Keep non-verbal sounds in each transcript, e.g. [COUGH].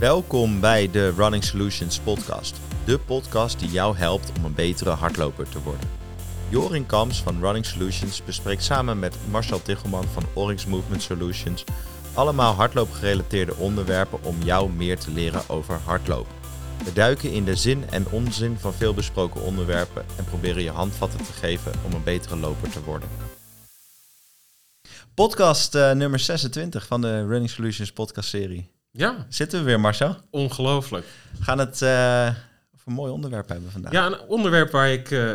Welkom bij de Running Solutions podcast. De podcast die jou helpt om een betere hardloper te worden. Jorin Kams van Running Solutions bespreekt samen met Marcel Tichelman van Oryx Movement Solutions allemaal hardloopgerelateerde onderwerpen om jou meer te leren over hardlopen. We duiken in de zin en onzin van veel besproken onderwerpen en proberen je handvatten te geven om een betere loper te worden. Podcast uh, nummer 26 van de Running Solutions podcast serie. Ja. Zitten we weer, Marcel? Ongelooflijk. We gaan het uh, een mooi onderwerp hebben vandaag. Ja, een onderwerp waar ik uh,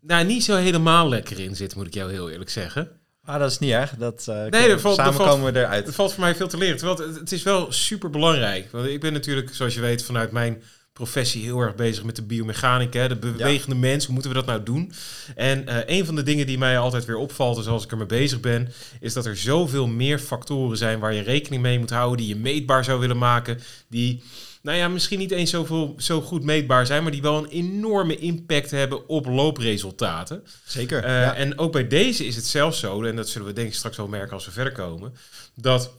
nou, niet zo helemaal lekker in zit, moet ik jou heel eerlijk zeggen. Ah, dat is niet erg. Dat, uh, nee, valt, samen valt, komen we eruit. Het valt voor mij veel te leren. Terwijl het, het is wel super belangrijk. Want ik ben natuurlijk, zoals je weet, vanuit mijn professie heel erg bezig met de biomechanica, de bewegende ja. mens. Hoe moeten we dat nou doen? En uh, een van de dingen die mij altijd weer opvalt, dus als ik ermee bezig ben, is dat er zoveel meer factoren zijn waar je rekening mee moet houden, die je meetbaar zou willen maken, die nou ja, misschien niet eens zoveel, zo goed meetbaar zijn, maar die wel een enorme impact hebben op loopresultaten. Zeker. Uh, ja. En ook bij deze is het zelfs zo, en dat zullen we denk ik straks wel merken als we verder komen, dat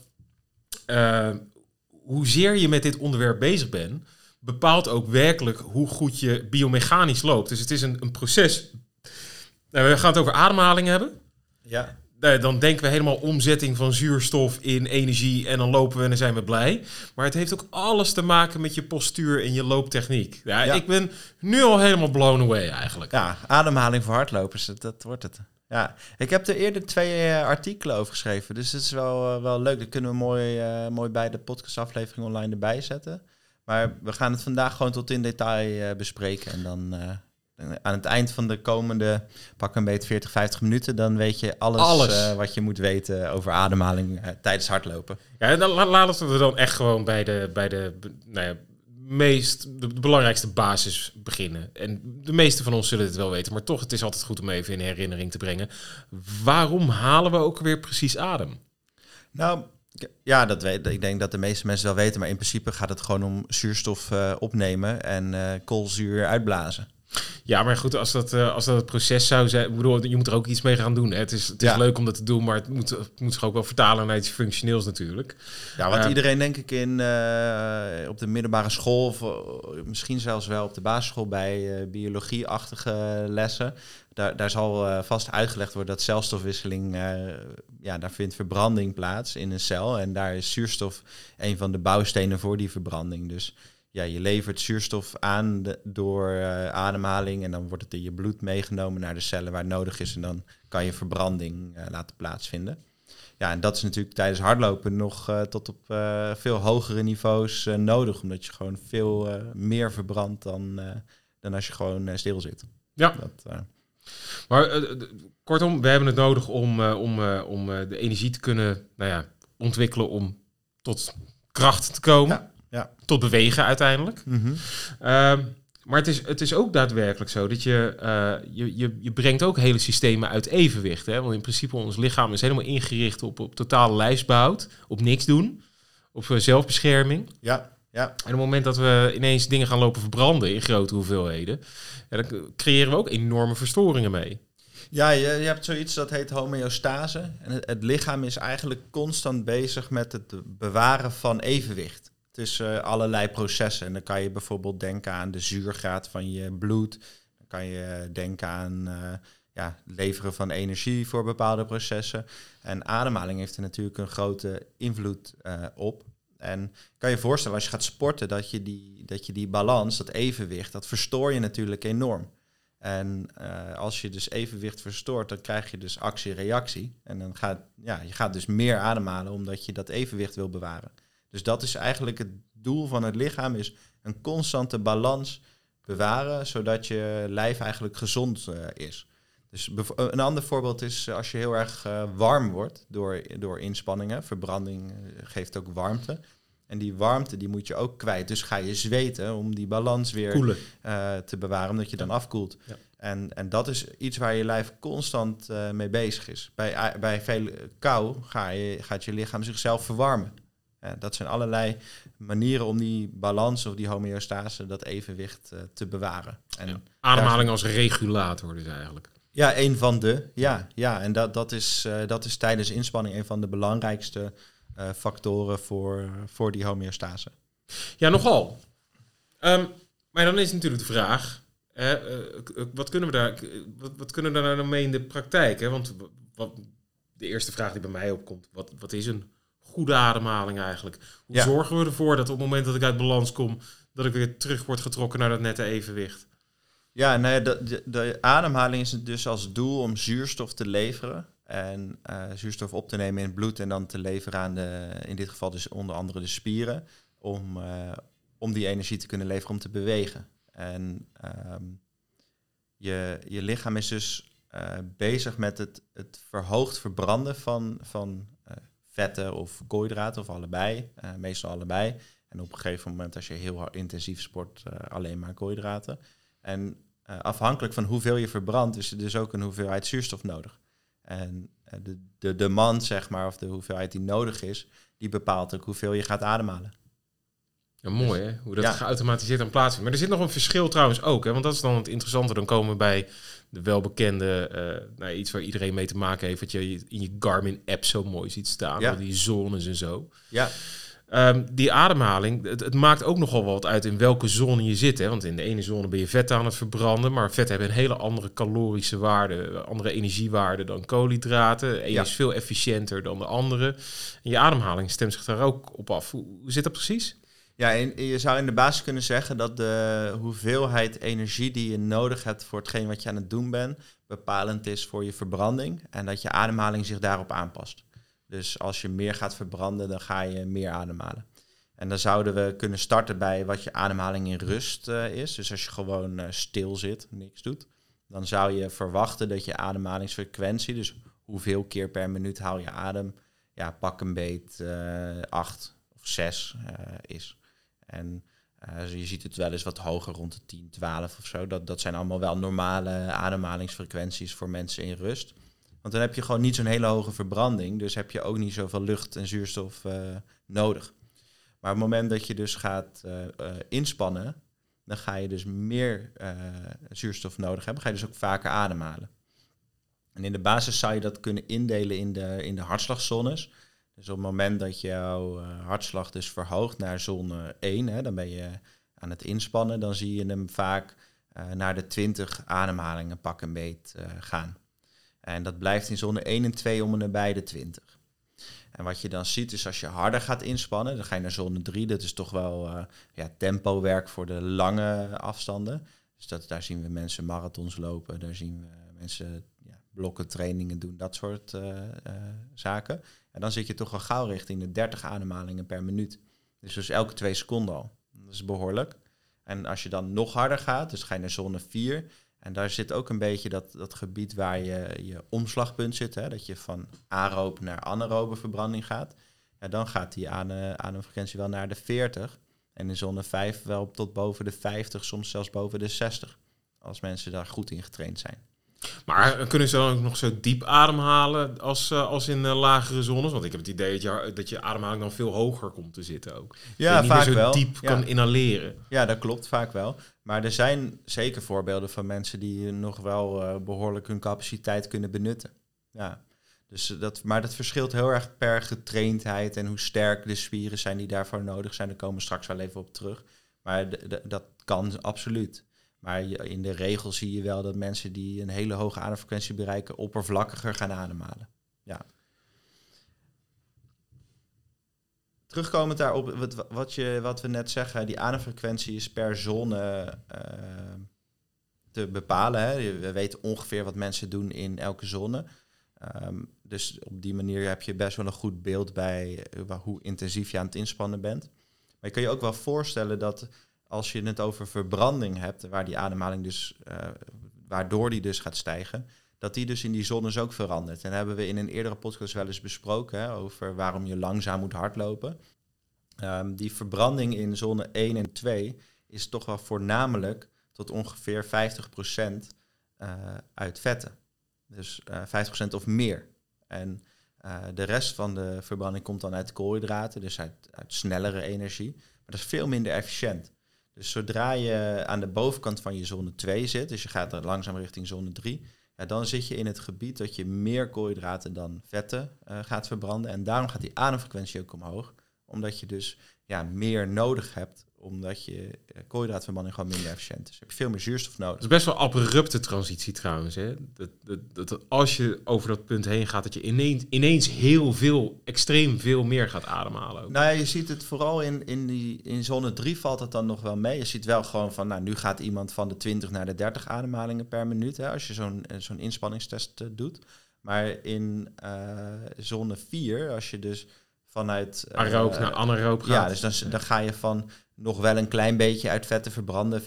uh, hoezeer je met dit onderwerp bezig bent, bepaalt ook werkelijk hoe goed je biomechanisch loopt. Dus het is een, een proces. Nou, we gaan het over ademhaling hebben. Ja. Nou, dan denken we helemaal omzetting van zuurstof in energie en dan lopen we en dan zijn we blij. Maar het heeft ook alles te maken met je postuur en je looptechniek. Ja, Ja. Ik ben nu al helemaal blown away eigenlijk. ja, ademhaling voor hardlopers, dat, wordt het. Ja, ik heb er eerder twee uh, artikelen over geschreven, dus het is wel, uh, wel leuk. Dat kunnen we mooi, uh, mooi bij de podcastaflevering online erbij zetten. Maar we gaan het vandaag gewoon tot in detail uh, bespreken. En dan uh, aan het eind van de komende, pak een beetje 40, 50 minuten, dan weet je alles, Alles. Uh, wat je moet weten over ademhaling tijdens hardlopen. Ja, dan la- laten we dan echt gewoon bij de, bij de nou ja, meest, de, de belangrijkste basis beginnen. En de meeste van ons zullen het wel weten, maar toch, het is altijd goed om even in herinnering te brengen. Waarom halen we ook weer precies adem? Nou, ja, dat weet, ik denk dat de meeste mensen wel weten, maar in principe gaat het gewoon om zuurstof uh, opnemen en uh, koolzuur uitblazen. Ja, maar goed, als dat, uh, als dat het proces zou zijn, ik bedoel, je moet er ook iets mee gaan doen. Hè? Het is, het is ja. leuk om dat te doen, maar het moet, het moet zich ook wel vertalen naar iets functioneels natuurlijk. Ja, wat iedereen denk ik in, op de middelbare school, of misschien zelfs wel op de basisschool bij biologieachtige lessen, daar, daar zal uh, vast uitgelegd worden dat celstofwisseling, uh, ja, daar vindt verbranding plaats in een cel. En daar is zuurstof een van de bouwstenen voor die verbranding. Dus ja, je levert zuurstof aan de, door uh, ademhaling en dan wordt het in je bloed meegenomen naar de cellen waar het nodig is. En dan kan je verbranding laten plaatsvinden. Ja, en dat is natuurlijk tijdens hardlopen nog tot op veel hogere niveaus nodig, omdat je gewoon veel meer verbrandt dan, dan als je gewoon stil zit. Ja. Dat, maar uh, kortom, we hebben het nodig om, uh, om, uh, om de energie te kunnen nou ja, ontwikkelen om tot kracht te komen. Ja, ja. Tot bewegen uiteindelijk. Mm -hmm. maar het is, het is ook daadwerkelijk zo dat je, je, je, je brengt ook hele systemen uit evenwicht. Hè? Want in principe ons lichaam is helemaal ingericht op, op totale lijfsbehoud, op niks doen, op zelfbescherming. Ja. Ja. En op het moment dat we ineens dingen gaan lopen verbranden in grote hoeveelheden, ja, dan creëren we ook enorme verstoringen mee. Ja, je, je hebt zoiets dat heet homeostase. En het, het, lichaam is eigenlijk constant bezig met het bewaren van evenwicht tussen uh, allerlei processen. En dan kan je bijvoorbeeld denken aan de zuurgraad van je bloed. Dan kan je denken aan uh, ja, leveren van energie voor bepaalde processen. En ademhaling heeft er natuurlijk een grote invloed uh, op. En kan je voorstellen als je gaat sporten dat je die, dat je die balans, dat evenwicht, dat verstoor je natuurlijk enorm. En uh, als je dus evenwicht verstoort, dan krijg je dus actie-reactie. En dan gaat, ja, je gaat dus meer ademhalen omdat je dat evenwicht wil bewaren. Dus dat is eigenlijk het doel van het lichaam, is een constante balans bewaren, zodat je lijf eigenlijk gezond uh, is. Dus een ander voorbeeld is als je heel erg uh, warm wordt door, door inspanningen. Verbranding geeft ook warmte. En die warmte die moet je ook kwijt. Dus ga je zweten om die balans weer uh, te bewaren, omdat je dan afkoelt. Ja. En, en dat is iets waar je lijf constant uh, mee bezig is. Bij, bij veel kou ga je, gaat je lichaam zichzelf verwarmen. Dat zijn allerlei manieren om die balans of die homeostase, dat evenwicht te bewaren. En ja. Ademhaling als regulator dus eigenlijk. Ja, een van de. Ja, ja. en dat, dat, is, uh, dat is tijdens inspanning een van de belangrijkste factoren voor, voor die homeostase. Ja, nogal. Um, maar dan is natuurlijk de vraag, wat, kunnen we daar, wat, wat, kunnen we daar nou mee in de praktijk? Hè? Want wat, de eerste vraag die bij mij opkomt, wat, wat is een goede ademhaling eigenlijk? Hoe zorgen we ervoor dat op het moment dat ik uit balans kom, dat ik weer terug word getrokken naar dat nette evenwicht? Ja, nee, de, de, de ademhaling is dus als doel om zuurstof te leveren. En uh, zuurstof op te nemen in het bloed en dan te leveren aan de, in dit geval dus onder andere de spieren. Om, uh, om die energie te kunnen leveren om te bewegen. En um, je, je lichaam is dus uh, bezig met het, het verhoogd verbranden van, van vetten of koolhydraten of allebei. meestal allebei. En op een gegeven moment als je heel intensief sport, alleen maar koolhydraten. En uh, afhankelijk van hoeveel je verbrandt, is er dus ook een hoeveelheid zuurstof nodig. En uh, de, de demand, zeg maar, of de hoeveelheid die nodig is, die bepaalt ook hoeveel je gaat ademhalen. Ja, mooi hè, hoe dat geautomatiseerd aan plaatsvindt. Maar er zit nog een verschil trouwens ook, hè? want dat is dan het interessante. Dan komen we bij de welbekende, uh, nou, iets waar iedereen mee te maken heeft, wat je in je Garmin-app zo mooi ziet staan, ja. die zones en zo. Ja. Um, die ademhaling, het, het, maakt ook nogal wat uit in welke zone je zit. Hè? Want in de ene zone ben je vet aan het verbranden, maar vet hebben een hele andere calorische waarde, andere energiewaarde dan koolhydraten. Eén ja. is veel efficiënter dan de andere. En je ademhaling stemt zich daar ook op af. Hoe, hoe zit dat precies? Ja, en je zou in de basis kunnen zeggen dat de hoeveelheid energie die je nodig hebt voor hetgeen wat je aan het doen bent, bepalend is voor je verbranding en dat je ademhaling zich daarop aanpast. Dus als je meer gaat verbranden, dan ga je meer ademhalen. En dan zouden we kunnen starten bij wat je ademhaling in rust uh, is. Dus als je gewoon uh, stil zit, niks doet, dan zou je verwachten dat je ademhalingsfrequentie, dus hoeveel keer per minuut haal je adem, ja, pak een beet uh, acht of zes is. En je ziet het wel eens wat hoger, rond de 10, 12 of zo. Dat, dat zijn allemaal wel normale ademhalingsfrequenties voor mensen in rust. Want dan heb je gewoon niet zo'n hele hoge verbranding. Dus heb je ook niet zoveel lucht en zuurstof uh, nodig. Maar op het moment dat je dus gaat uh, uh, inspannen, dan ga je dus meer zuurstof nodig hebben. Ga je dus ook vaker ademhalen. En in de basis zou je dat kunnen indelen in de, in de hartslagzones. Dus op het moment dat jouw hartslag dus verhoogt naar zone 1, hè, dan ben je aan het inspannen, dan zie je hem vaak naar de 20 ademhalingen pak en beet gaan. En dat blijft in zone 1 en 2 om en nabij de 20. En wat je dan ziet is als je harder gaat inspannen, dan ga je naar zone 3. Dat is toch wel uh, ja, tempo-werk voor de lange afstanden. Dus dat, daar zien we mensen marathons lopen, daar zien we mensen ja, blokken trainingen doen, dat soort uh, uh, zaken. En dan zit je toch al gauw richting de 30 ademhalingen per minuut. Dus, dus elke twee seconden al. Dat is behoorlijk. En als je dan nog harder gaat, dus ga je naar zone 4, en daar zit ook een beetje dat, dat gebied waar je je omslagpunt zit. Hè? Dat je van aerobe naar anaerobe verbranding gaat. Ja, dan gaat die ademfrequentie wel naar de 40. En in zone 5 wel tot boven de 50, soms zelfs boven de 60. Als mensen daar goed in getraind zijn. Maar kunnen ze dan ook nog zo diep ademhalen als, uh, als in uh, lagere zones? Want ik heb het idee dat je, dat je ademhaling dan veel hoger komt te zitten ook. Ja, niet vaak meer zo wel. diep ja. kan inhaleren. Ja, dat klopt vaak wel. Maar er zijn zeker voorbeelden van mensen die nog wel uh, behoorlijk hun capaciteit kunnen benutten. Ja. Dus dat, maar dat verschilt heel erg per getraindheid en hoe sterk de spieren zijn die daarvoor nodig zijn. Daar komen we straks wel even op terug. Maar dat kan absoluut. Maar in de regel zie je wel dat mensen die een hele hoge ademfrequentie bereiken, oppervlakkiger gaan ademhalen. Ja. Terugkomend daarop, wat, wat, je, wat we net zeggen, die ademfrequentie is per zone uh, te bepalen. Hè. We weten ongeveer wat mensen doen in elke zone. Um, dus op die manier heb je best wel een goed beeld bij uh, hoe intensief je aan het inspannen bent. Maar je kan je ook wel voorstellen dat als je het over verbranding hebt, waar die ademhaling dus, uh, waardoor die dus gaat stijgen, dat die dus in die zones ook verandert. En hebben we in een eerdere podcast wel eens besproken hè, over waarom je langzaam moet hardlopen. Um, die verbranding in zone 1 en 2 is toch wel voornamelijk tot ongeveer 50% uh, uit vetten. Dus uh, 50% of meer. En de rest van de verbranding komt dan uit koolhydraten, dus uit snellere energie. Maar dat is veel minder efficiënt. Dus zodra je aan de bovenkant van je zone 2 zit, dus je gaat er langzaam richting zone 3, ja, dan zit je in het gebied dat je meer koolhydraten dan vetten uh, gaat verbranden. En daarom gaat die ademfrequentie ook omhoog. Omdat je dus ja, meer nodig hebt omdat je uh, koolhydraatverbranding gewoon minder efficiënt is. heb je veel meer zuurstof nodig. Het is best wel abrupte transitie trouwens. Hè? Dat, dat, dat, als je over dat punt heen gaat, dat je ineens, ineens heel veel, extreem veel meer gaat ademhalen. Ook. Nou ja, je ziet het vooral in, in, die, in zone 3 valt het dan nog wel mee. Je ziet wel gewoon van, nou nu gaat iemand van de 20 naar de 30 ademhalingen per minuut. Hè, als je zo'n eh, zo'n inspanningstest uh, doet. Maar in uh, zone 4, als je dus vanuit... Uh, Aeroop naar anaeroop gaat. Ja, dus dan, dan ga je van nog wel een klein beetje uit vetten verbranden, 25%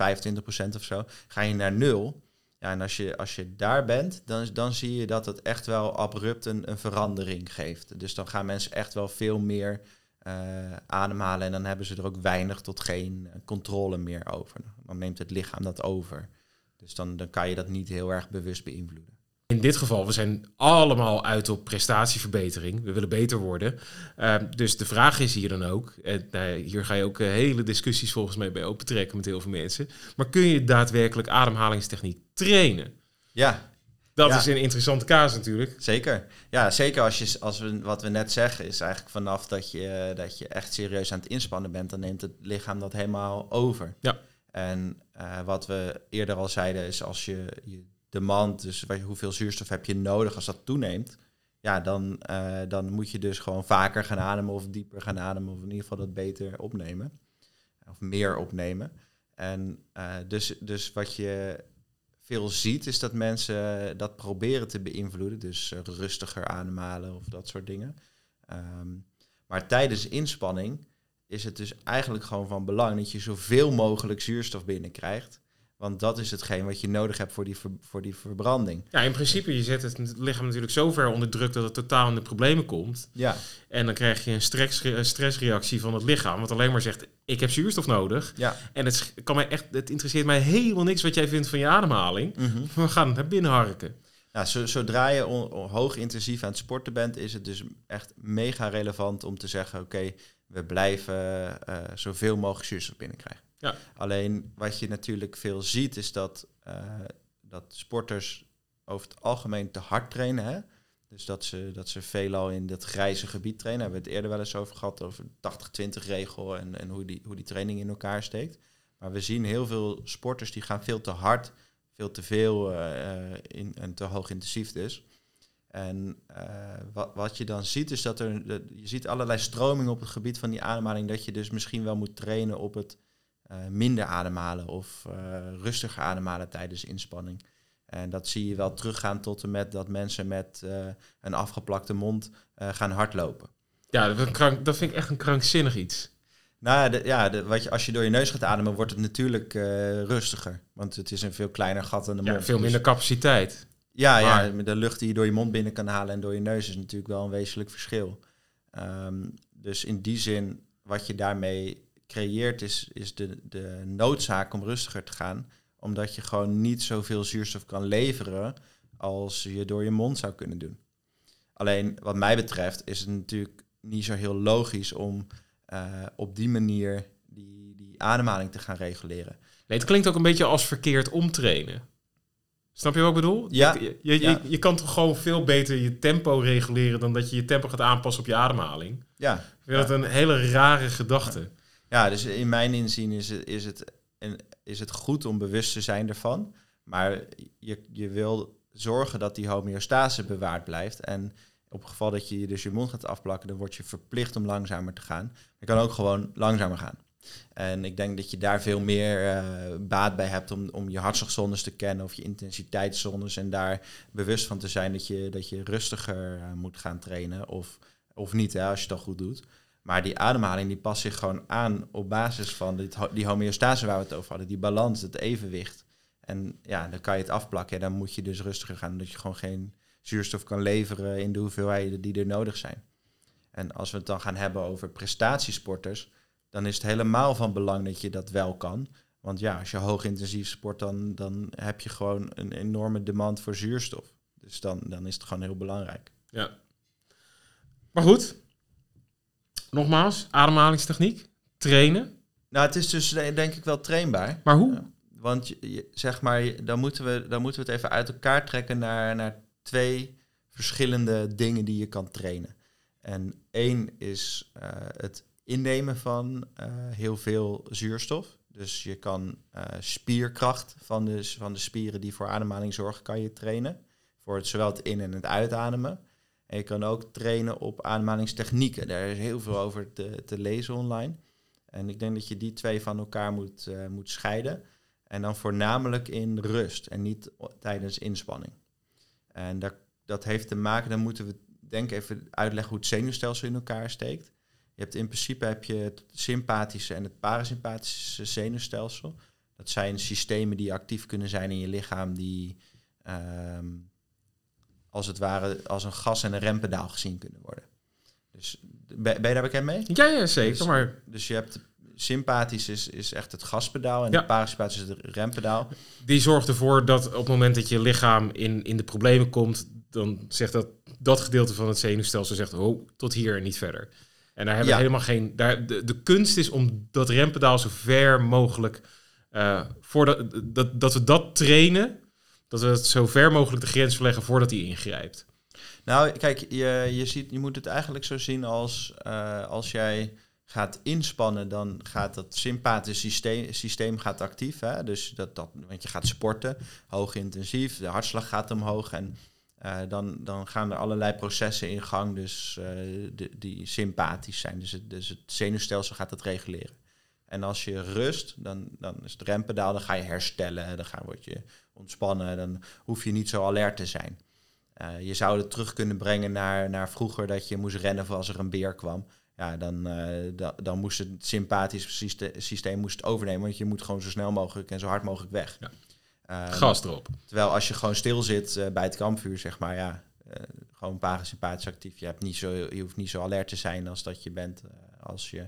of zo, ga je naar nul. Ja, en als je, als je daar bent, dan, dan zie je dat het echt wel abrupt een, een verandering geeft. Dus dan gaan mensen echt wel veel meer uh, ademhalen en dan hebben ze er ook weinig tot geen controle meer over. Dan neemt het lichaam dat over. Dus dan, dan kan je dat niet heel erg bewust beïnvloeden. In dit geval, we zijn allemaal uit op prestatieverbetering. We willen beter worden. Uh, dus de vraag is hier dan ook, en uh, hier ga je ook uh, hele discussies volgens mij bij opentrekken met heel veel mensen. Maar kun je daadwerkelijk ademhalingstechniek trainen? Ja. Dat ja. is een interessante kaas natuurlijk. Zeker. Ja, zeker als, je, als we, wat we net zeggen, is eigenlijk vanaf dat je, dat je echt serieus aan het inspannen bent, dan neemt het lichaam dat helemaal over. Ja. En wat we eerder al zeiden, is als je je dus hoeveel zuurstof heb je nodig als dat toeneemt, ja, dan, uh, dan moet je dus gewoon vaker gaan ademen of dieper gaan ademen of in ieder geval dat beter opnemen of meer opnemen. En uh, dus, dus wat je veel ziet is dat mensen dat proberen te beïnvloeden, dus uh, rustiger ademhalen of dat soort dingen. Um, maar tijdens inspanning is het dus eigenlijk gewoon van belang dat je zoveel mogelijk zuurstof binnenkrijgt. Want dat is hetgeen wat je nodig hebt voor die, ver, voor die verbranding. Ja, in principe, je zet het lichaam natuurlijk zo ver onder druk dat het totaal in de problemen komt. Ja. En dan krijg je een stress, stressreactie van het lichaam, wat alleen maar zegt, ik heb zuurstof nodig. Ja. En het, kan mij echt, het interesseert mij helemaal niks wat jij vindt van je ademhaling. Mm -hmm. [LAUGHS] We gaan naar binnen harken. Nou, zodra je on, on, hoog intensief aan het sporten bent, is het dus echt mega relevant om te zeggen, oké, okay, we blijven uh, zoveel mogelijk zuurstof binnenkrijgen. Ja. Alleen wat je natuurlijk veel ziet is dat, uh, dat sporters over het algemeen te hard trainen. Hè? Dus dat ze, dat ze veelal in dat grijze gebied trainen. Daar hebben we het eerder wel eens over gehad, over de 80-20 regel en, en hoe, die, hoe die training in elkaar steekt. Maar we zien heel veel sporters die gaan veel te hard, veel te veel uh, in, en te hoog intensief dus. En wat, wat je dan ziet is dat er, je ziet allerlei stromingen op het gebied van die ademhaling, dat je dus misschien wel moet trainen op het minder ademhalen of uh, rustiger ademhalen tijdens inspanning. En dat zie je wel teruggaan tot en met dat mensen met uh, een afgeplakte mond gaan hardlopen. Ja, dat, krank, dat vind ik echt een krankzinnig iets. Nou de, ja, de, wat je, als je door je neus gaat ademen, wordt het natuurlijk rustiger. Want het is een veel kleiner gat in de ja, mond. veel minder dus, capaciteit. Ja, maar. ja, de lucht die je door je mond binnen kan halen en door je neus is natuurlijk wel een wezenlijk verschil. Um, dus in die zin, wat je daarmee creëert, is, is de, de noodzaak om rustiger te gaan. Omdat je gewoon niet zoveel zuurstof kan leveren als je door je mond zou kunnen doen. Alleen wat mij betreft is het natuurlijk niet zo heel logisch om uh, op die manier die, die ademhaling te gaan reguleren. Nee, het klinkt ook een beetje als verkeerd omtrainen. Snap je wat ik bedoel? Ja. Je, je, ja. je, je kan toch gewoon veel beter je tempo reguleren dan dat je je tempo gaat aanpassen op je ademhaling. Ja. Ik vind dat een hele rare gedachte. Ja. Ja, dus in mijn inzien is het, is het, is het goed om bewust te zijn ervan. Maar je, je wil zorgen dat die homeostase bewaard blijft. En op het geval dat je dus je mond gaat afplakken, dan word je verplicht om langzamer te gaan. Je kan ook gewoon langzamer gaan. En ik denk dat je daar veel meer uh, baat bij hebt om, om je hartslagzones te kennen of je intensiteitszones. En daar bewust van te zijn dat je, dat je rustiger uh, moet gaan trainen. Of, of niet, hè, als je dan goed doet. Maar die ademhaling die past zich gewoon aan op basis van die, die homeostase waar we het over hadden. Die balans, het evenwicht. En ja, dan kan je het afplakken. En dan moet je dus rustiger gaan. Dat je gewoon geen zuurstof kan leveren in de hoeveelheden die er nodig zijn. En als we het dan gaan hebben over prestatiesporters, dan is het helemaal van belang dat je dat wel kan. Want ja, als je hoogintensief sport, dan, dan heb je gewoon een enorme demand voor zuurstof. Dus dan, dan is het gewoon heel belangrijk. Ja. Maar goed, nogmaals, ademhalingstechniek, trainen. Nou, het is dus denk ik wel trainbaar. Maar hoe? Want je, zeg maar, dan moeten, we, dan moeten we het even uit elkaar trekken naar, naar twee verschillende dingen die je kan trainen. En één is uh, het innemen van uh, heel veel zuurstof. Dus je kan uh, spierkracht van de, van de spieren die voor ademhaling zorgen, kan je trainen. Voor het, zowel het in- en het uitademen. En je kan ook trainen op ademhalingstechnieken. Daar is heel veel over te, te lezen online. En ik denk dat je die twee van elkaar moet, uh, moet scheiden. En dan voornamelijk in rust en niet tijdens inspanning. En dat, dat heeft te maken, dan moeten we denk even uitleggen hoe het zenuwstelsel in elkaar steekt. Je hebt in principe heb je het sympathische en het parasympathische zenuwstelsel. Dat zijn systemen die actief kunnen zijn in je lichaam, die um, als het ware als een gas- en een rempedaal gezien kunnen worden. Dus ben, ben je daar bekend mee? Ja, ja zeker. Dus, maar... dus je hebt sympathisch is, is echt het gaspedaal en ja. het parasympathisch is het rempedaal. Die zorgt ervoor dat op het moment dat je lichaam in, in de problemen komt, dan zegt dat dat gedeelte van het zenuwstelsel zegt, oh, tot hier en niet verder. En daar hebben we helemaal geen. Daar, de, de kunst is om dat rempedaal zo ver mogelijk. Uh, voordat dat, dat we dat trainen. Dat we het zo ver mogelijk de grens verleggen voordat hij ingrijpt. Nou, kijk, je, je, ziet, je moet het eigenlijk zo zien als uh, als jij gaat inspannen, dan gaat dat sympathische systeem, gaat actief. Hè? Dus dat, dat, want je gaat sporten, hoog intensief, de hartslag gaat omhoog en uh, dan, dan gaan er allerlei processen in gang, dus, de, die sympathisch zijn. Dus het, dus het zenuwstelsel gaat het reguleren. En als je rust, dan, dan is het rempedaal, dan ga je herstellen, dan ga, word je ontspannen, dan hoef je niet zo alert te zijn. Uh, je zou het terug kunnen brengen naar, naar vroeger dat je moest rennen voor als er een beer kwam. Ja, dan, da, dan moest het sympathische systeem, systeem moest het overnemen, want je moet gewoon zo snel mogelijk en zo hard mogelijk weg. Ja. Uh, Gas erop. Terwijl als je gewoon stil zit uh, bij het kampvuur, zeg maar, ja, gewoon parasympathisch actief. Je, hebt niet zo, je hoeft niet zo alert te zijn als dat je bent als je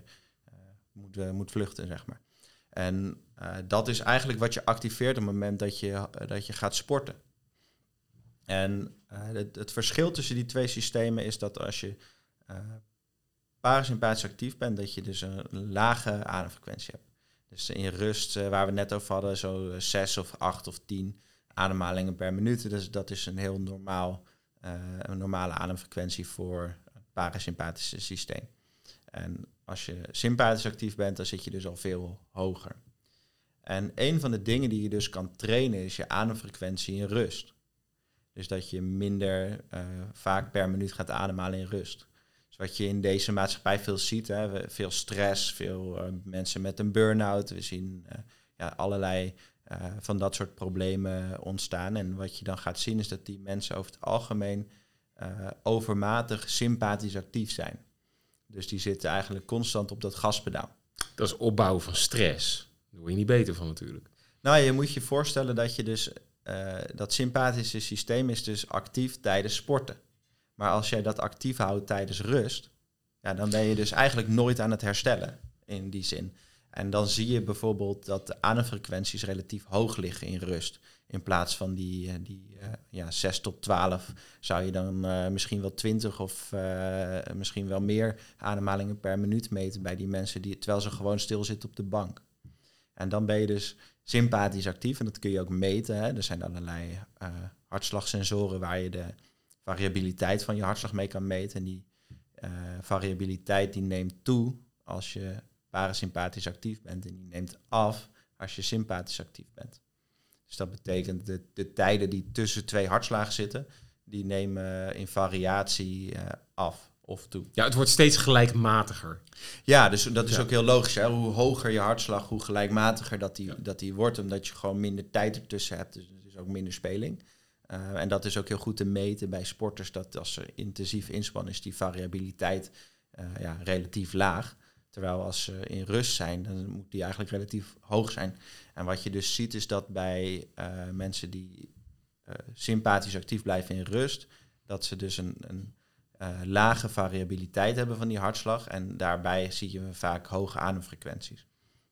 moet, moet vluchten, zeg maar. En dat is eigenlijk wat je activeert op het moment dat je, dat je gaat sporten. En het, het, verschil tussen die twee systemen is dat als je parasympathisch actief bent, dat je dus een lage ademfrequentie hebt. Dus in rust, waar we net over hadden, zo uh, zes of acht of tien ademhalingen per minuut. Dus dat is een heel normaal, een normale ademfrequentie voor het parasympathische systeem. En als je sympathisch actief bent, dan zit je dus al veel hoger. En een van de dingen die je dus kan trainen is je ademfrequentie in rust. Dus dat je minder vaak per minuut gaat ademhalen in rust wat je in deze maatschappij veel ziet. Hè. Veel stress, veel uh, mensen met een burn-out. We zien uh, ja, allerlei van dat soort problemen ontstaan. En wat je dan gaat zien is dat die mensen over het algemeen overmatig sympathisch actief zijn. Dus die zitten eigenlijk constant op dat gaspedaal. Dat is opbouwen van stress. Daar word je niet beter van natuurlijk. Nou, je moet je voorstellen dat je dus dat sympathische systeem is dus actief tijdens sporten. Maar als jij dat actief houdt tijdens rust, ja, dan ben je dus eigenlijk nooit aan het herstellen in die zin. En dan zie je bijvoorbeeld dat de ademfrequenties relatief hoog liggen in rust. In plaats van die, die uh, ja, 6 tot 12 zou je dan misschien wel 20 of misschien wel meer ademhalingen per minuut meten bij die mensen die, terwijl ze gewoon stilzitten op de bank. En dan ben je dus sympathisch actief en dat kun je ook meten. Hè. Er zijn allerlei hartslagsensoren waar je de variabiliteit van je hartslag mee kan meten. En die uh, variabiliteit die neemt toe als je parasympathisch actief bent en die neemt af als je sympathisch actief bent. Dus dat betekent de, de tijden die tussen twee hartslagen zitten, die nemen in variatie uh, af of toe. Ja, het wordt steeds gelijkmatiger. Ja, dus dat is ja. ook heel logisch. Hè? Hoe hoger je hartslag, hoe gelijkmatiger dat die, ja. dat die wordt, omdat je gewoon minder tijd ertussen hebt. Dus er is ook minder speling. Uh, en dat is ook heel goed te meten bij sporters, dat als ze intensief inspannen, is die variabiliteit uh, ja, relatief laag. Terwijl als ze in rust zijn, dan moet die eigenlijk relatief hoog zijn. En wat je dus ziet, is dat bij uh, mensen die sympathisch actief blijven in rust, dat ze dus een, een lage variabiliteit hebben van die hartslag. En daarbij zie je vaak hoge ademfrequenties.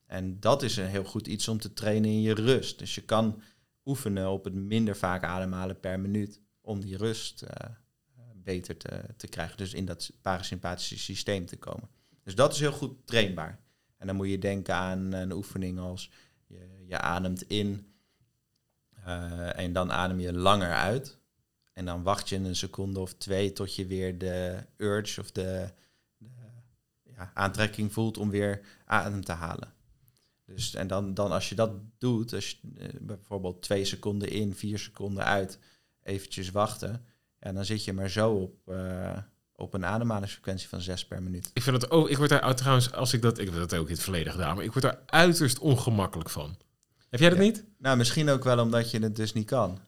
En dat is een heel goed iets om te trainen in je rust. Dus je kan oefenen op het minder vaak ademhalen per minuut om die rust uh, beter te, te krijgen. Dus in dat parasympathische systeem te komen. Dus dat is heel goed trainbaar. En dan moet je denken aan een oefening als je, je ademt in eh, en dan adem je langer uit. En dan wacht je een seconde of twee tot je weer de urge of de, de ja, aantrekking voelt om weer adem te halen. Dus, en dan, dan als je dat doet, als je, eh, bijvoorbeeld twee seconden in, vier seconden uit, eventjes wachten, ja, dan zit je maar zo op, uh, op een ademhalingsfrequentie van 6 per minuut. Ik vind het ook, ik word daar trouwens, als ik dat, ik heb dat ook in het verleden gedaan, maar ik word daar uiterst ongemakkelijk van. Heb jij dat niet? Nou, misschien ook wel omdat je het dus niet kan.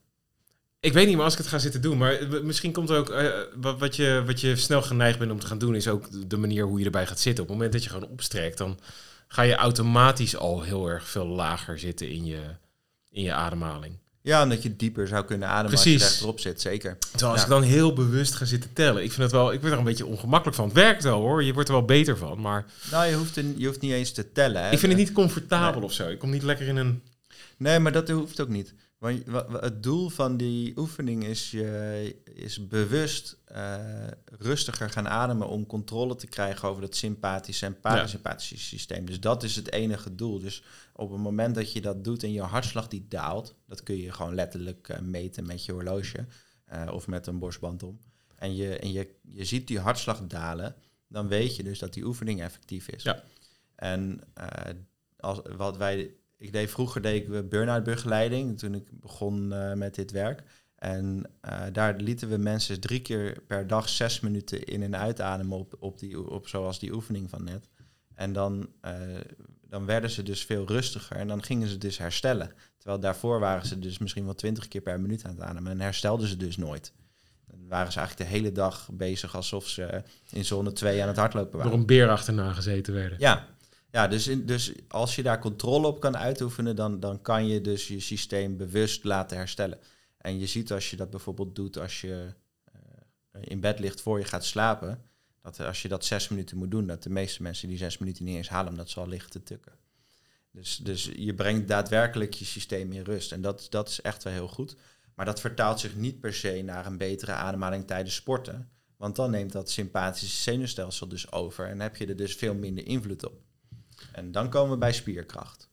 Ik weet niet, maar als ik het ga zitten doen, maar misschien komt er ook uh, wat, je, wat je snel geneigd bent om te gaan doen, is ook de manier hoe je erbij gaat zitten. Op het moment dat je gewoon opstrekt, dan ga je automatisch al heel erg veel lager zitten in je, in je ademhaling. Ja, omdat je dieper zou kunnen ademen Precies. als je rechterop zit, zeker. Terwijl als ik dan heel bewust ga zitten tellen, ik vind het wel, ik word er een beetje ongemakkelijk van. Het werkt wel hoor, je wordt er wel beter van, maar... Nou, je hoeft, je hoeft niet eens te tellen. Hè? Ik vind het niet comfortabel of zo. Ik kom niet lekker in een... Nee, maar dat hoeft ook niet. Want het doel van die oefening is, je is bewust uh, rustiger gaan ademen om controle te krijgen over dat sympathische en parasympathische systeem. Dus dat is het enige doel. Dus op het moment dat je dat doet en je hartslag die daalt, dat kun je gewoon letterlijk uh, meten met je horloge uh, of met een borstband om. En, je, en je, je ziet die hartslag dalen, dan weet je dus dat die oefening effectief is. Ja. En als, wat wij ik deed vroeger deed ik burn-out begeleiding toen ik begon uh, met dit werk. En uh, daar lieten we mensen drie keer per dag zes minuten in en uitademen op, op, die, op zoals die oefening van net. En dan, uh, dan werden ze dus veel rustiger en dan gingen ze dus herstellen. Terwijl daarvoor waren ze dus misschien wel twintig keer per minuut aan het ademen en herstelden ze dus nooit. Dan waren ze eigenlijk de hele dag bezig alsof ze in zone 2 aan het hardlopen waren. Door een beer achterna gezeten werden. Ja, ja, dus, dus als je daar controle op kan uitoefenen, dan, dan kan je dus je systeem bewust laten herstellen. En je ziet als je dat bijvoorbeeld doet als je uh, in bed ligt voor je gaat slapen, dat als je dat zes minuten moet doen, dat de meeste mensen die zes minuten niet eens halen, omdat ze al liggen te tukken. Dus, dus je brengt daadwerkelijk je systeem in rust. En dat, dat is echt wel heel goed. Maar dat vertaalt zich niet per se naar een betere ademhaling tijdens sporten. Want dan neemt dat sympathische zenuwstelsel dus over en heb je er dus veel minder invloed op. En dan komen we bij spierkracht.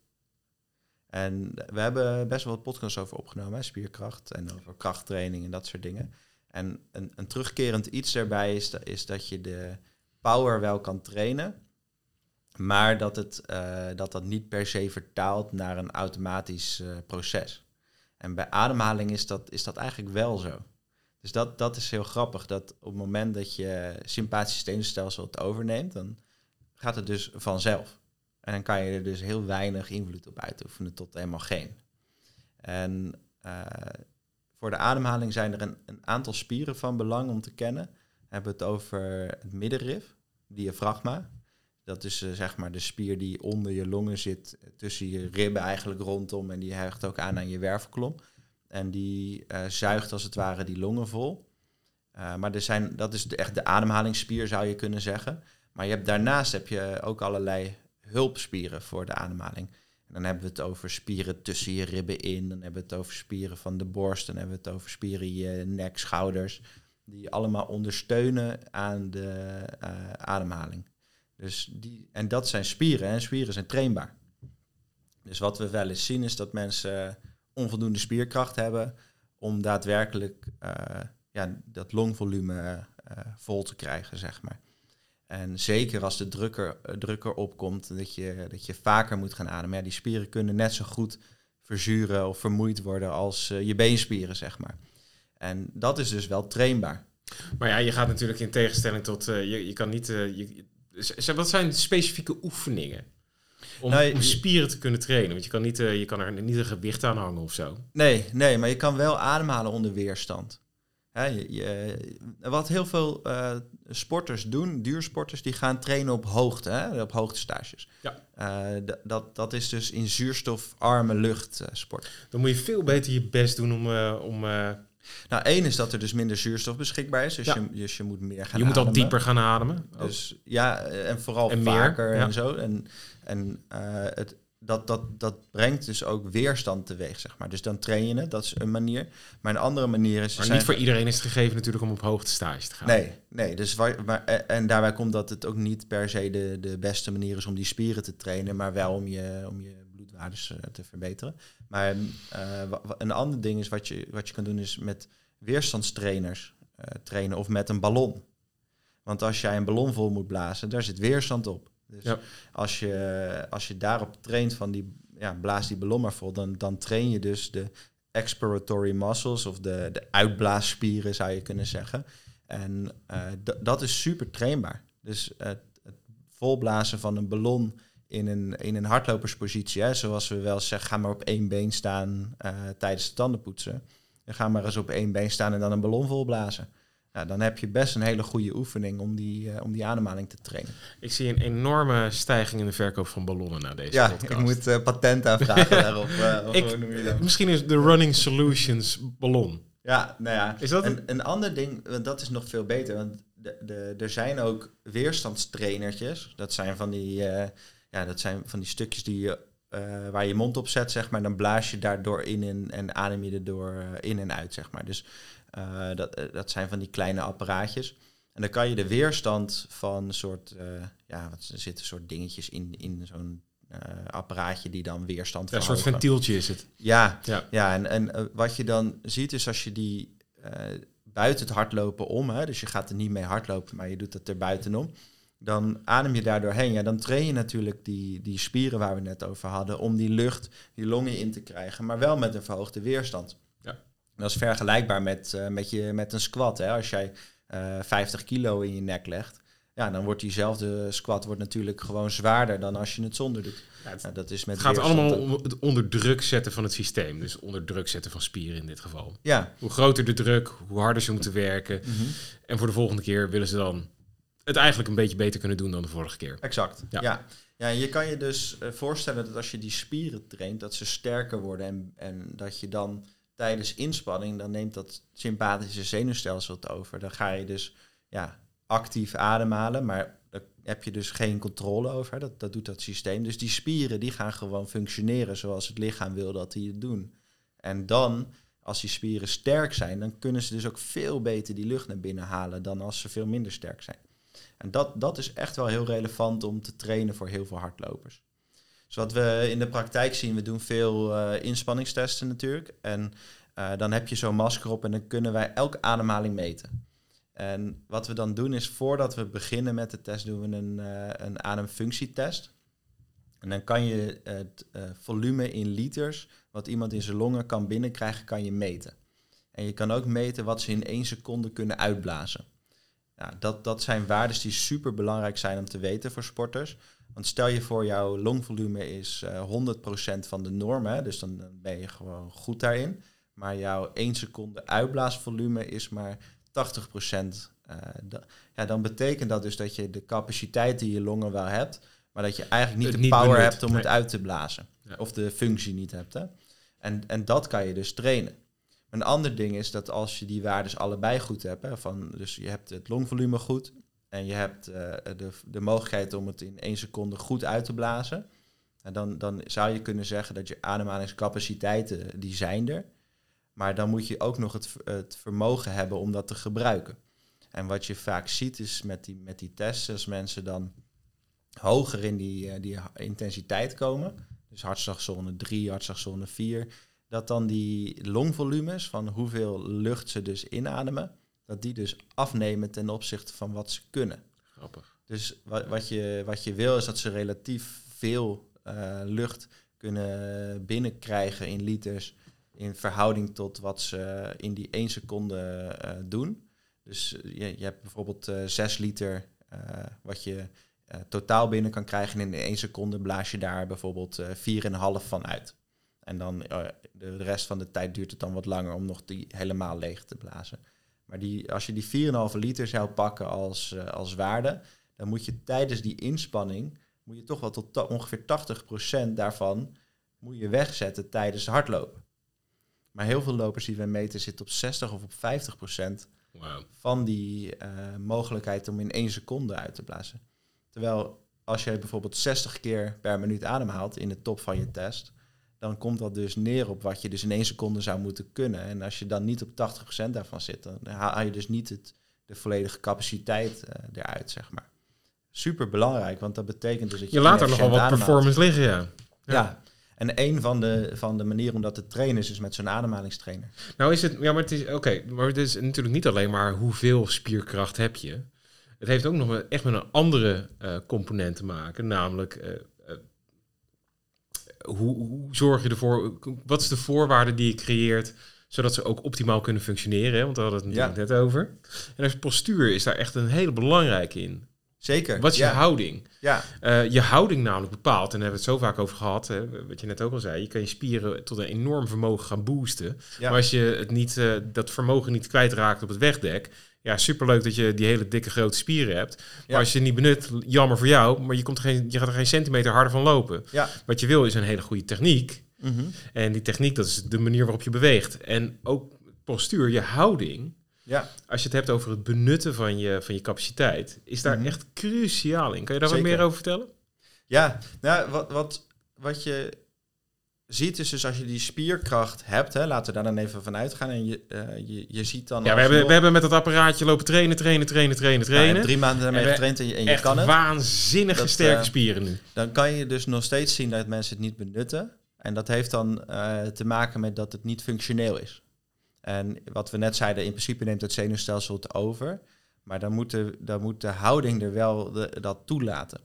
En we hebben best wel wat podcasts over opgenomen, hè? spierkracht en over krachttraining en dat soort dingen. En een, een terugkerend iets daarbij is, is dat je de power wel kan trainen, maar dat, het, uh, dat dat niet per se vertaalt naar een automatisch uh, proces. En bij ademhaling is dat, is dat eigenlijk wel zo. Dus dat, dat is heel grappig, dat op het moment dat je sympathische zenuwstelsel het overneemt, dan gaat het dus vanzelf. En dan kan je er dus heel weinig invloed op uitoefenen tot helemaal geen. En uh, voor de ademhaling zijn er een, aantal spieren van belang om te kennen. We hebben het over het middenrif, diafragma. Dat is uh, zeg maar de spier die onder je longen zit, tussen je ribben eigenlijk rondom. En die hecht ook aan aan je wervelkolom. En die uh, zuigt als het ware die longen vol. maar er zijn, dat is echt de ademhalingsspier zou je kunnen zeggen. Maar je hebt, daarnaast heb je ook allerlei hulpspieren voor de ademhaling. En dan hebben we het over spieren tussen je ribben in. Dan hebben we het over spieren van de borst. Dan hebben we het over spieren je nek, schouders. Die allemaal ondersteunen aan de uh, ademhaling. Dus die, en dat zijn spieren. En spieren zijn trainbaar. Dus wat we wel eens zien is dat mensen onvoldoende spierkracht hebben om daadwerkelijk uh, ja, dat longvolume uh, vol te krijgen, zeg maar. En zeker als de drukker, eh, drukker opkomt, dat je, dat je vaker moet gaan ademen. Ja, die spieren kunnen net zo goed verzuren of vermoeid worden als uh, je beenspieren, zeg maar. En dat is dus wel trainbaar. Maar ja, je gaat natuurlijk in tegenstelling tot... Uh, je, je kan niet... je, wat zijn specifieke oefeningen? Om, nou, om, spieren te kunnen trainen. Want je kan, niet, je kan er niet een gewicht aan hangen of zo. Nee, nee, maar je kan wel ademhalen onder weerstand. Je, wat heel veel sporters doen, duursporters, die gaan trainen op hoogte, hè, op hoogtestages. Ja. Uh, dat, dat is dus in zuurstofarme lucht uh, sport. Dan moet je veel beter je best doen om... Om nou, één is dat er dus minder zuurstof beschikbaar is. Dus, je, dus je moet meer gaan Je moet al dieper gaan ademen. Dus ja, en vooral en vaker meer, en zo. En, en het, dat, dat, dat brengt dus ook weerstand teweeg, zeg maar. Dus dan train je het, dat is een manier. Maar een andere manier is... Maar niet voor iedereen is het gegeven natuurlijk om op hoogte stage te gaan. Nee, nee. Dus waar, maar, en daarbij komt dat het ook niet per se de, de beste manier is om die spieren te trainen, maar wel om je, om je bloedwaardes te verbeteren. Maar een ander ding is wat je, wat je kan doen is met weerstandstrainers trainen of met een ballon. Want als jij een ballon vol moet blazen, daar zit weerstand op. Dus ja. als, je, als je daarop traint van die, ja, blaas die ballon maar vol, dan, dan train je dus de expiratory muscles of de, de uitblaasspieren zou je kunnen zeggen. En uh, dat is super trainbaar. Dus het, het volblazen van een ballon in een, in een hardloperspositie, hè, zoals we wel zeggen, ga maar op één been staan uh, tijdens het tandenpoetsen. En ga maar eens op één been staan en dan een ballon volblazen. Nou, dan heb je best een hele goede oefening om die, uh, om die ademhaling te trainen. Ik zie een enorme stijging in de verkoop van ballonnen na deze ja, podcast. ik moet uh, patent aanvragen [LAUGHS] daarop. Uh, ik, misschien is de Running Solutions ballon. Ja, nou ja. Is dat een, een ander ding, want dat is nog veel beter. Want de, de, er zijn ook weerstandstrainertjes. Dat zijn van die, ja, dat zijn van die stukjes die je, waar je mond op zet, zeg maar. Dan blaas je daardoor in en, en adem je erdoor in en uit, zeg maar. Dus uh, dat, dat zijn van die kleine apparaatjes. En dan kan je de weerstand van een soort, uh, ja, wat, er zitten soort dingetjes in, in zo'n apparaatje die dan weerstand ja, Een soort ventieltje is het. Ja, ja. ja en, en wat je dan ziet is als je die buiten het hardlopen om, hè, dus je gaat er niet mee hardlopen, maar je doet het er buitenom, dan adem je daar doorheen. Ja, dan train je natuurlijk die, die spieren waar we net over hadden, om die lucht, die longen in te krijgen, maar wel met een verhoogde weerstand. Dat is vergelijkbaar met, uh, met, je, met een squat. Hè? Als jij uh, eh, 50 kilo in je nek legt, ja, dan wordt diezelfde squat wordt natuurlijk gewoon zwaarder dan als je het zonder doet. Ja, het, dat is met het gaat allemaal om het onder druk zetten van het systeem. Dus onder druk zetten van spieren in dit geval. Ja. Hoe groter de druk, hoe harder ze moeten werken. Mm -hmm. En voor de volgende keer willen ze dan het eigenlijk een beetje beter kunnen doen dan de vorige keer. Exact. Ja. ja. ja je kan je dus uh, voorstellen dat als je die spieren traint, dat ze sterker worden en, en dat je dan tijdens inspanning, dan neemt dat sympathische zenuwstelsel het over. Dan ga je dus ja, actief ademhalen, maar daar heb je dus geen controle over. Dat, dat doet dat systeem. Dus die spieren die gaan gewoon functioneren zoals het lichaam wil dat die het doen. En dan, als die spieren sterk zijn, dan kunnen ze dus ook veel beter die lucht naar binnen halen dan als ze veel minder sterk zijn. En dat, dat is echt wel heel relevant om te trainen voor heel veel hardlopers. Dus wat we in de praktijk zien, we doen veel uh, inspanningstesten natuurlijk. En uh, dan heb je zo'n masker op en dan kunnen wij elke ademhaling meten. En wat we dan doen is, voordat we beginnen met de test, doen we een, uh, een ademfunctietest. En dan kan je het volume in liters, wat iemand in zijn longen kan binnenkrijgen, kan je meten. En je kan ook meten wat ze in één seconde kunnen uitblazen. Nou, dat, dat zijn waarden die super belangrijk zijn om te weten voor sporters. Want stel je voor, jouw longvolume is uh, eh, 100% van de norm, hè, dus dan, ben je gewoon goed daarin. Maar jouw 1 seconde uitblaasvolume is maar 80%. Uh, eh, ja, dan betekent dat dus dat je de capaciteit die je longen wel hebt, maar dat je eigenlijk niet de power hebt om het uit te blazen. Of de functie niet hebt. Hè? En, en dat kan je dus trainen. Een ander ding is dat als je die waardes allebei goed hebt, hè, van, dus je hebt het longvolume goed en je hebt uh, de, de mogelijkheid om het in één seconde goed uit te blazen, en dan, dan zou je kunnen zeggen dat je ademhalingscapaciteiten, die zijn er. Maar dan moet je ook nog het, het vermogen hebben om dat te gebruiken. En wat je vaak ziet is met die, met die tests, als mensen dan hoger in die, uh, die intensiteit komen, dus hartslagzone 3, hartslagzone 4, dat dan die longvolumes van hoeveel lucht ze dus inademen, dat die dus afnemen ten opzichte van wat ze kunnen. Grappig. Dus wat, wat, je, wat je wil is dat ze relatief veel uh, lucht kunnen binnenkrijgen in liters in verhouding tot wat ze in die 1 seconde uh, doen. Dus je, je hebt bijvoorbeeld uh, 6 liter wat je totaal binnen kan krijgen. En in 1 seconde blaas je daar bijvoorbeeld 4,5 van uit. En dan de rest van de tijd duurt het dan wat langer om nog die helemaal leeg te blazen. Maar die, als je die 4,5 liter zou pakken als, uh, als waarde, dan moet je tijdens die inspanning, moet je toch wel tot ongeveer 80% daarvan moet je wegzetten tijdens hardlopen. Maar heel veel lopers die we meten zitten op 60 of op 50% wow. van die uh, mogelijkheid om in één seconde uit te blazen. Terwijl als je bijvoorbeeld 60 keer per minuut ademhaalt in de top van je test, dan komt dat dus neer op wat je dus in één seconde zou moeten kunnen. En als je dan niet op 80% daarvan zit, dan haal je dus niet het, de volledige capaciteit uh, eruit, zeg maar. Super belangrijk, want dat betekent dus dat je... Je laat er nogal wat performance liggen, ja. ja. ja. En een van de, van de manieren om dat te trainen is dus met zo'n ademhalingstrainer. Nou is het, ja, maar het is oké, maar het is natuurlijk niet alleen maar hoeveel spierkracht heb je. Het heeft ook nog echt met een andere uh, component te maken, namelijk uh, hoe, hoe, zorg je ervoor, wat is de voorwaarde die je creëert zodat ze ook optimaal kunnen functioneren, hè? want we hadden het natuurlijk net over. En als postuur is daar echt een hele belangrijke in. Zeker. Wat is je houding? Ja. Uh, je houding namelijk bepaalt, en daar hebben we het zo vaak over gehad, hè, wat je net ook al zei, je kan je spieren tot een enorm vermogen gaan boosten. Ja. Maar als je het niet, uh, dat vermogen niet kwijtraakt op het wegdek, ja, superleuk dat je die hele dikke grote spieren hebt. Maar als je niet benut, jammer voor jou, maar je, komt er geen, je gaat er geen centimeter harder van lopen. Ja. Wat je wil is een hele goede techniek. Mm -hmm. En die techniek, dat is de manier waarop je beweegt. En ook postuur, je houding, ja. Als je het hebt over het benutten van je, van je capaciteit, is daar Mhm. echt cruciaal in. Kan je daar Zeker. wat meer over vertellen? Ja, nou, wat, wat, wat je ziet is dus als je die spierkracht hebt, hè, laten we daar dan even van uitgaan. En je, eh, je, je ziet dan... Ja, we hebben, we hebben met dat apparaatje lopen trainen, trainen, trainen, trainen, trainen. drie maanden we- getraind en je, en je echt kan het. waanzinnige Dat, sterke eh, spieren nu. Dan kan je dus nog steeds zien dat mensen het niet benutten. En dat heeft dan eh, te maken met dat het niet functioneel is. En wat we net zeiden, in principe neemt het zenuwstelsel het over. Maar dan moet de, dan moet de houding er wel de, dat toelaten.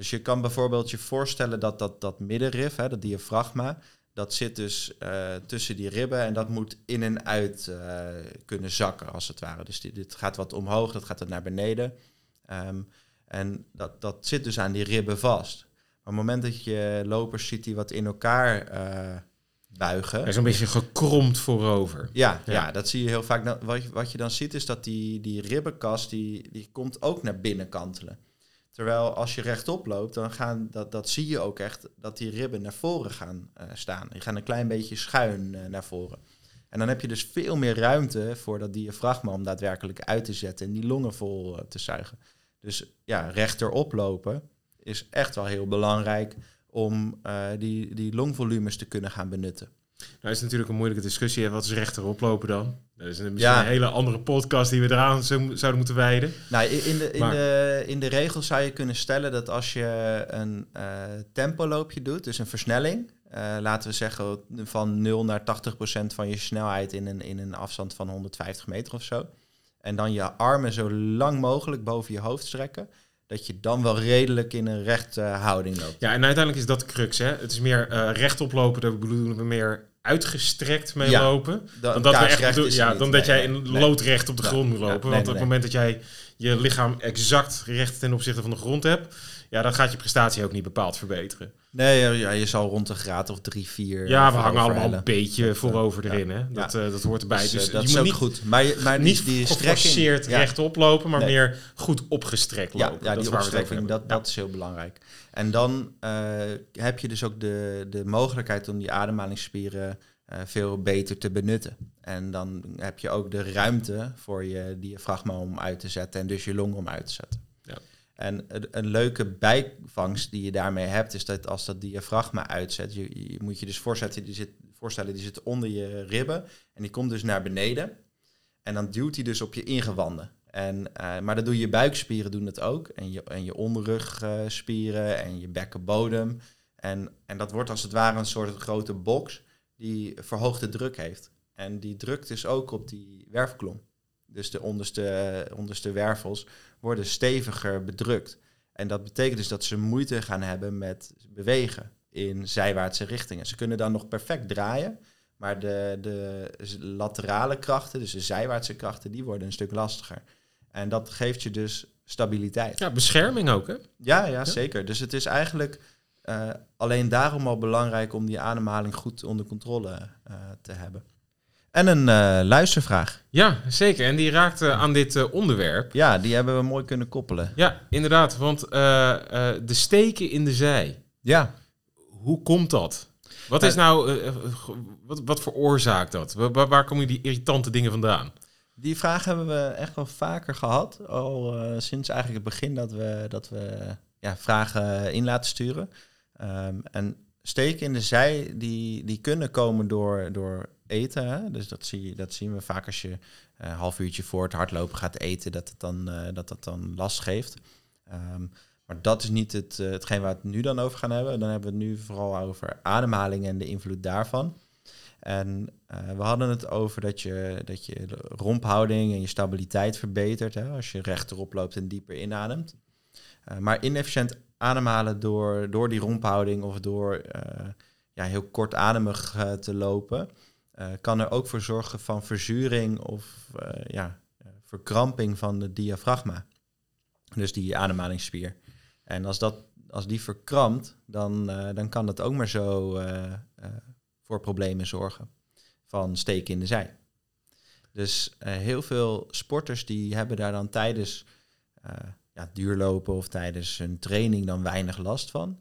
Dus je kan bijvoorbeeld je voorstellen dat dat, dat middenrif, hè, dat diafragma, dat zit dus eh, tussen die ribben en dat moet in en uit eh, kunnen zakken, als het ware. Dus dit, dit gaat wat omhoog, dat gaat wat naar beneden. Ehm, en dat, dat zit dus aan die ribben vast. Maar op het moment dat je lopers ziet die wat in elkaar eh, buigen. Is een beetje gekromd voorover. Ja, ja. Ja. dat zie je heel vaak. Nou, wat, je, wat je dan ziet is dat die, die ribbenkast, die, die komt ook naar binnen kantelen. Terwijl als je rechtop loopt, dan gaan, dat, dat zie je ook echt, dat die ribben naar voren gaan eh, staan. Die gaan een klein beetje schuin eh, naar voren. En dan heb je dus veel meer ruimte voor dat diafragma om daadwerkelijk uit te zetten en die longen vol eh, te zuigen. Dus ja, rechterop lopen is echt wel heel belangrijk om die, die longvolumes te kunnen gaan benutten. Nou is natuurlijk een moeilijke discussie. Wat is rechterop lopen dan? Dat is een, misschien Ja. een hele andere podcast die we eraan zo- zouden moeten wijden. Nou, in de, in, Maar- de, in de regel zou je kunnen stellen dat als je een eh tempoloopje doet, dus een versnelling, eh, laten we zeggen van 0 naar 80 procent van je snelheid in een, in een afstand van 150 meter of zo, en dan je armen zo lang mogelijk boven je hoofd strekken, dat je dan wel redelijk in een rechte houding loopt. Ja, en uiteindelijk is dat de crux. Hè? Het is meer eh, rechtop lopen, daar bedoelen we meer uitgestrekt mee Ja. lopen. Dan, dat, we echt bedoel- is ja, dan dat jij in nee. loodrecht op de grond moet Ja, lopen. nee, Want op het moment dat jij je lichaam exact recht ten opzichte van de grond hebt, ja, dan gaat je prestatie ook niet bepaald verbeteren. Nee, ja, je zal rond een graad of drie, vier. Ja, we eh, hangen allemaal een beetje Dat, eh, voorover erin. Hè? Dat, eh, dat hoort erbij. Dus, Dus, dat je is moet ook niet, goed. Maar, maar niet die strekking, rechtop lopen, maar meer goed opgestrekt lopen. ja dat is die waar we hebben. dat, dat is heel belangrijk. En dan eh, heb je dus ook de, de mogelijkheid om die ademhalingsspieren eh, veel beter te benutten. En dan heb je ook de ruimte voor je diafragma om uit te zetten en dus je long om uit te zetten. Ja. En een, een leuke bijvangst die je daarmee hebt, is dat als dat diafragma uitzet, je, je moet je dus voorstellen die, zit, voorstellen, die zit onder je ribben en die komt dus naar beneden. En dan duwt hij dus op je ingewanden. En, eh, maar dat doen je buikspieren doen het ook. En je, en je onderrugspieren en je bekkenbodem. En, en dat wordt als het ware een soort grote box die verhoogde druk heeft. En die drukt dus ook op die werfklom. Dus de onderste, onderste wervels worden steviger bedrukt. En dat betekent dus dat ze moeite gaan hebben met bewegen in zijwaartse richtingen. Ze kunnen dan nog perfect draaien, maar de, de laterale krachten, dus de zijwaartse krachten, die worden een stuk lastiger. En dat geeft je dus stabiliteit. Ja, bescherming ook, hè? Ja, ja, zeker. Dus het is eigenlijk eh, alleen daarom al belangrijk om die ademhaling goed onder controle eh, te hebben. En een eh, luistervraag. Ja, zeker. En die raakt eh, aan dit onderwerp. Ja, die hebben we mooi kunnen koppelen. Ja, inderdaad. Want de steken in de zij, Ja, hoe komt dat? Wat is nou, wat, wat veroorzaakt dat? Waar, waar- waar komen die irritante dingen vandaan? Die vraag hebben we echt wel vaker gehad. Al eh, sinds eigenlijk het begin dat we, dat we ja, vragen in laten sturen. Ehm, en steken in de zij, die, die kunnen komen door, door eten. Dus dat, zie, dat zien we vaak als je eh, een half uurtje voor het hardlopen gaat eten, dat het dan, eh, dat, dat dan last geeft. Ehm, Maar dat is niet het, hetgeen waar we het nu dan over gaan hebben. Dan hebben we het nu vooral over ademhaling en de invloed daarvan. En uh, we hadden het over dat je, dat je romphouding en je stabiliteit verbetert hè, als je rechterop loopt en dieper inademt. Uh, maar inefficiënt ademhalen door, door die romphouding of door ja, heel kortademig te lopen, kan er ook voor zorgen van verzuring of ja, verkramping van de diafragma. Dus die ademhalingsspier. En als, dat, als die verkrampt, dan, dan kan dat ook maar zo voor problemen zorgen. Van steken in de zij. Dus heel veel sporters die hebben daar dan tijdens ja, duurlopen of tijdens hun training dan weinig last van.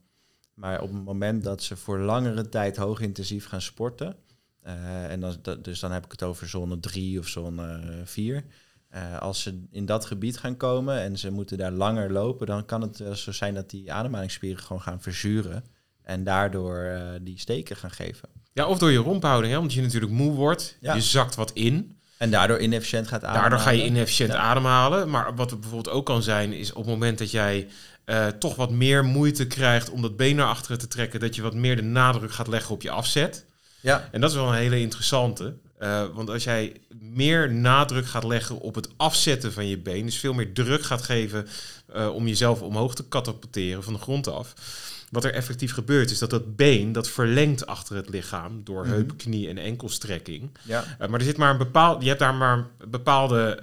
Maar op het moment dat ze voor langere tijd hoogintensief gaan sporten, en dan, dus dan heb ik het over zone 3 of zone 4, uh, als ze in dat gebied gaan komen en ze moeten daar langer lopen, dan kan het zo zijn dat die ademhalingsspieren gewoon gaan verzuren en daardoor die steken gaan geven. Ja, of door je romphouding, hè, omdat je natuurlijk moe wordt, ja. je zakt wat in. En daardoor inefficiënt gaat ademhalen. Daardoor ga je inefficiënt ja. ademhalen. Maar wat er bijvoorbeeld ook kan zijn, is op het moment dat jij uh, toch wat meer moeite krijgt om dat been naar achteren te trekken, dat je wat meer de nadruk gaat leggen op je afzet. Ja. En dat is wel een hele interessante. Uh, want als jij meer nadruk gaat leggen op het afzetten van je been, dus veel meer druk gaat geven uh, om jezelf omhoog te katapulteren van de grond af. Wat er effectief gebeurt, is dat dat been dat verlengt achter het lichaam door mm -hmm. heup, knie en enkelstrekking. Ja. Uh, maar er zit maar een bepaald, je hebt daar maar een bepaalde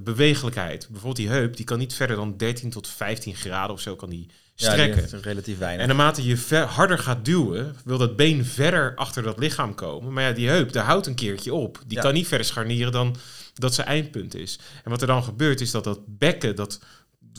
bewegelijkheid. Bijvoorbeeld die heup, die kan niet verder dan 13 tot 15 graden of zo kan die strekken. Ja, relatief weinig. En naarmate je harder gaat duwen, wil dat been verder achter dat lichaam komen. Maar ja, die heup, daar houdt een keertje op. Die ja. kan niet verder scharnieren dan dat zijn eindpunt is. En wat er dan gebeurt, is dat dat bekken, dat,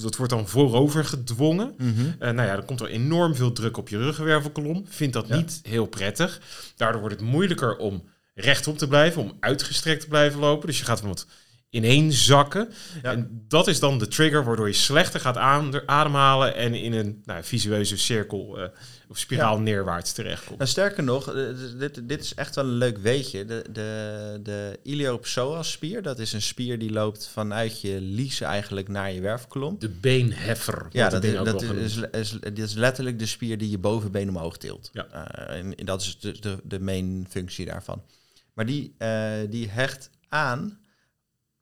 dat wordt dan voorover gedwongen. Mm -hmm. uh, nou ja, dan komt er enorm veel druk op je ruggenwervelkolom. Vindt dat ja. niet heel prettig. Daardoor wordt het moeilijker om rechtop te blijven, om uitgestrekt te blijven lopen. Dus je gaat wat ineen zakken. Ja. En dat is dan de trigger waardoor je slechter gaat ademhalen en in een nou, visueuze cirkel uh, of spiraal ja. neerwaarts terechtkomt. Nou, sterker nog, dit, dit is echt wel een leuk weetje. De, de, de iliopsoas spier, dat is een spier die loopt vanuit je lies eigenlijk naar je werfkolom. De beenheffer. Ja, dat, is, dat is, is, is, is, letterlijk de spier die je bovenbeen omhoog tilt. Ja. Uh, en, en, dat is de, de, de main functie daarvan. Maar die, uh, die hecht aan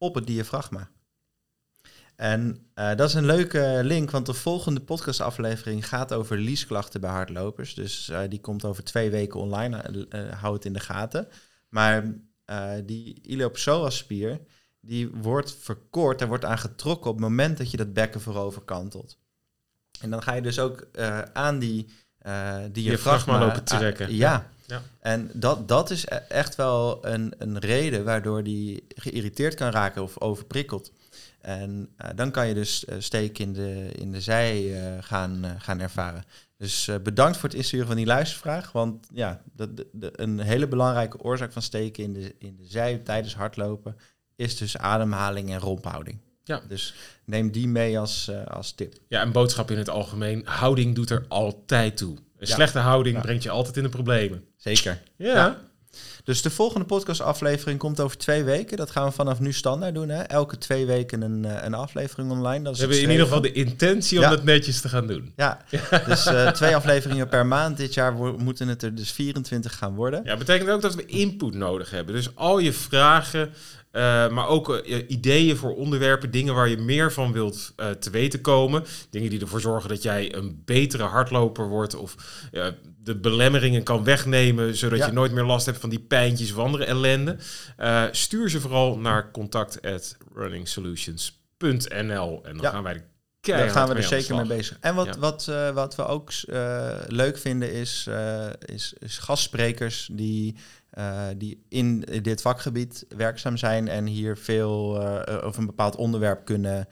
op het diafragma. En uh, dat is een leuke link, want de volgende podcastaflevering gaat over liesklachten bij hardlopers. Dus uh, die komt over twee weken online, uh, hou het in de gaten. Maar die iliopsoas-spier, die wordt verkort en wordt aangetrokken op het moment dat je dat bekken voorover kantelt. En dan ga je dus ook aan die diafragma, diafragma lopen trekken. ja, ja. En dat, dat is e-, echt wel een, een reden waardoor die geïrriteerd kan raken of overprikkeld. En uh, dan kan je dus uh, steek in de, in de zij uh, gaan, gaan ervaren. Dus bedankt voor het insturen van die luistervraag. Want ja, de, de, een hele belangrijke oorzaak van steken in de, in de zij tijdens hardlopen is dus ademhaling en romphouding. Ja. Dus neem die mee als, als tip. Ja, een boodschap in het algemeen. Houding doet er altijd toe. Een ja. slechte houding ja. brengt je altijd in de problemen. Zeker. Ja. ja. Dus de volgende podcastaflevering komt over twee weken. Dat gaan we vanaf nu standaard doen. Hè? Elke twee weken een, een aflevering online. Dat is we hebben in ieder geval de intentie om dat netjes te gaan doen. Ja, [LAUGHS] dus uh, twee afleveringen per maand. Dit jaar moeten het er dus 24 gaan worden. Ja, betekent ook dat we input nodig hebben. Dus al je vragen, uh, maar ook uh, ideeën voor onderwerpen, dingen waar je meer van wilt uh, te weten komen. Dingen die ervoor zorgen dat jij een betere hardloper wordt of de belemmeringen kan wegnemen, zodat ja. je nooit meer last hebt van die pijntjes of andere ellende. stuur ze vooral naar contact@runningsolutions.nl en dan ja. gaan wij daar gaan we er zeker mee bezig. En wat, ja. wat, uh, wat we ook uh, leuk vinden is, uh, is, is, gastsprekers die, die in dit vakgebied werkzaam zijn en hier veel over een bepaald onderwerp kunnen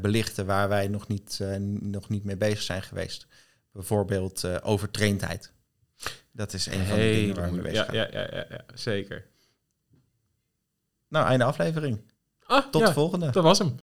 belichten waar wij nog niet, nog niet mee bezig zijn geweest. Bijvoorbeeld overtraindheid. Dat is een van de dingen waar we mee bezig ja, ja, ja, ja, ja, zeker. Nou, einde aflevering. Ah, Tot ja, de volgende. Dat was hem.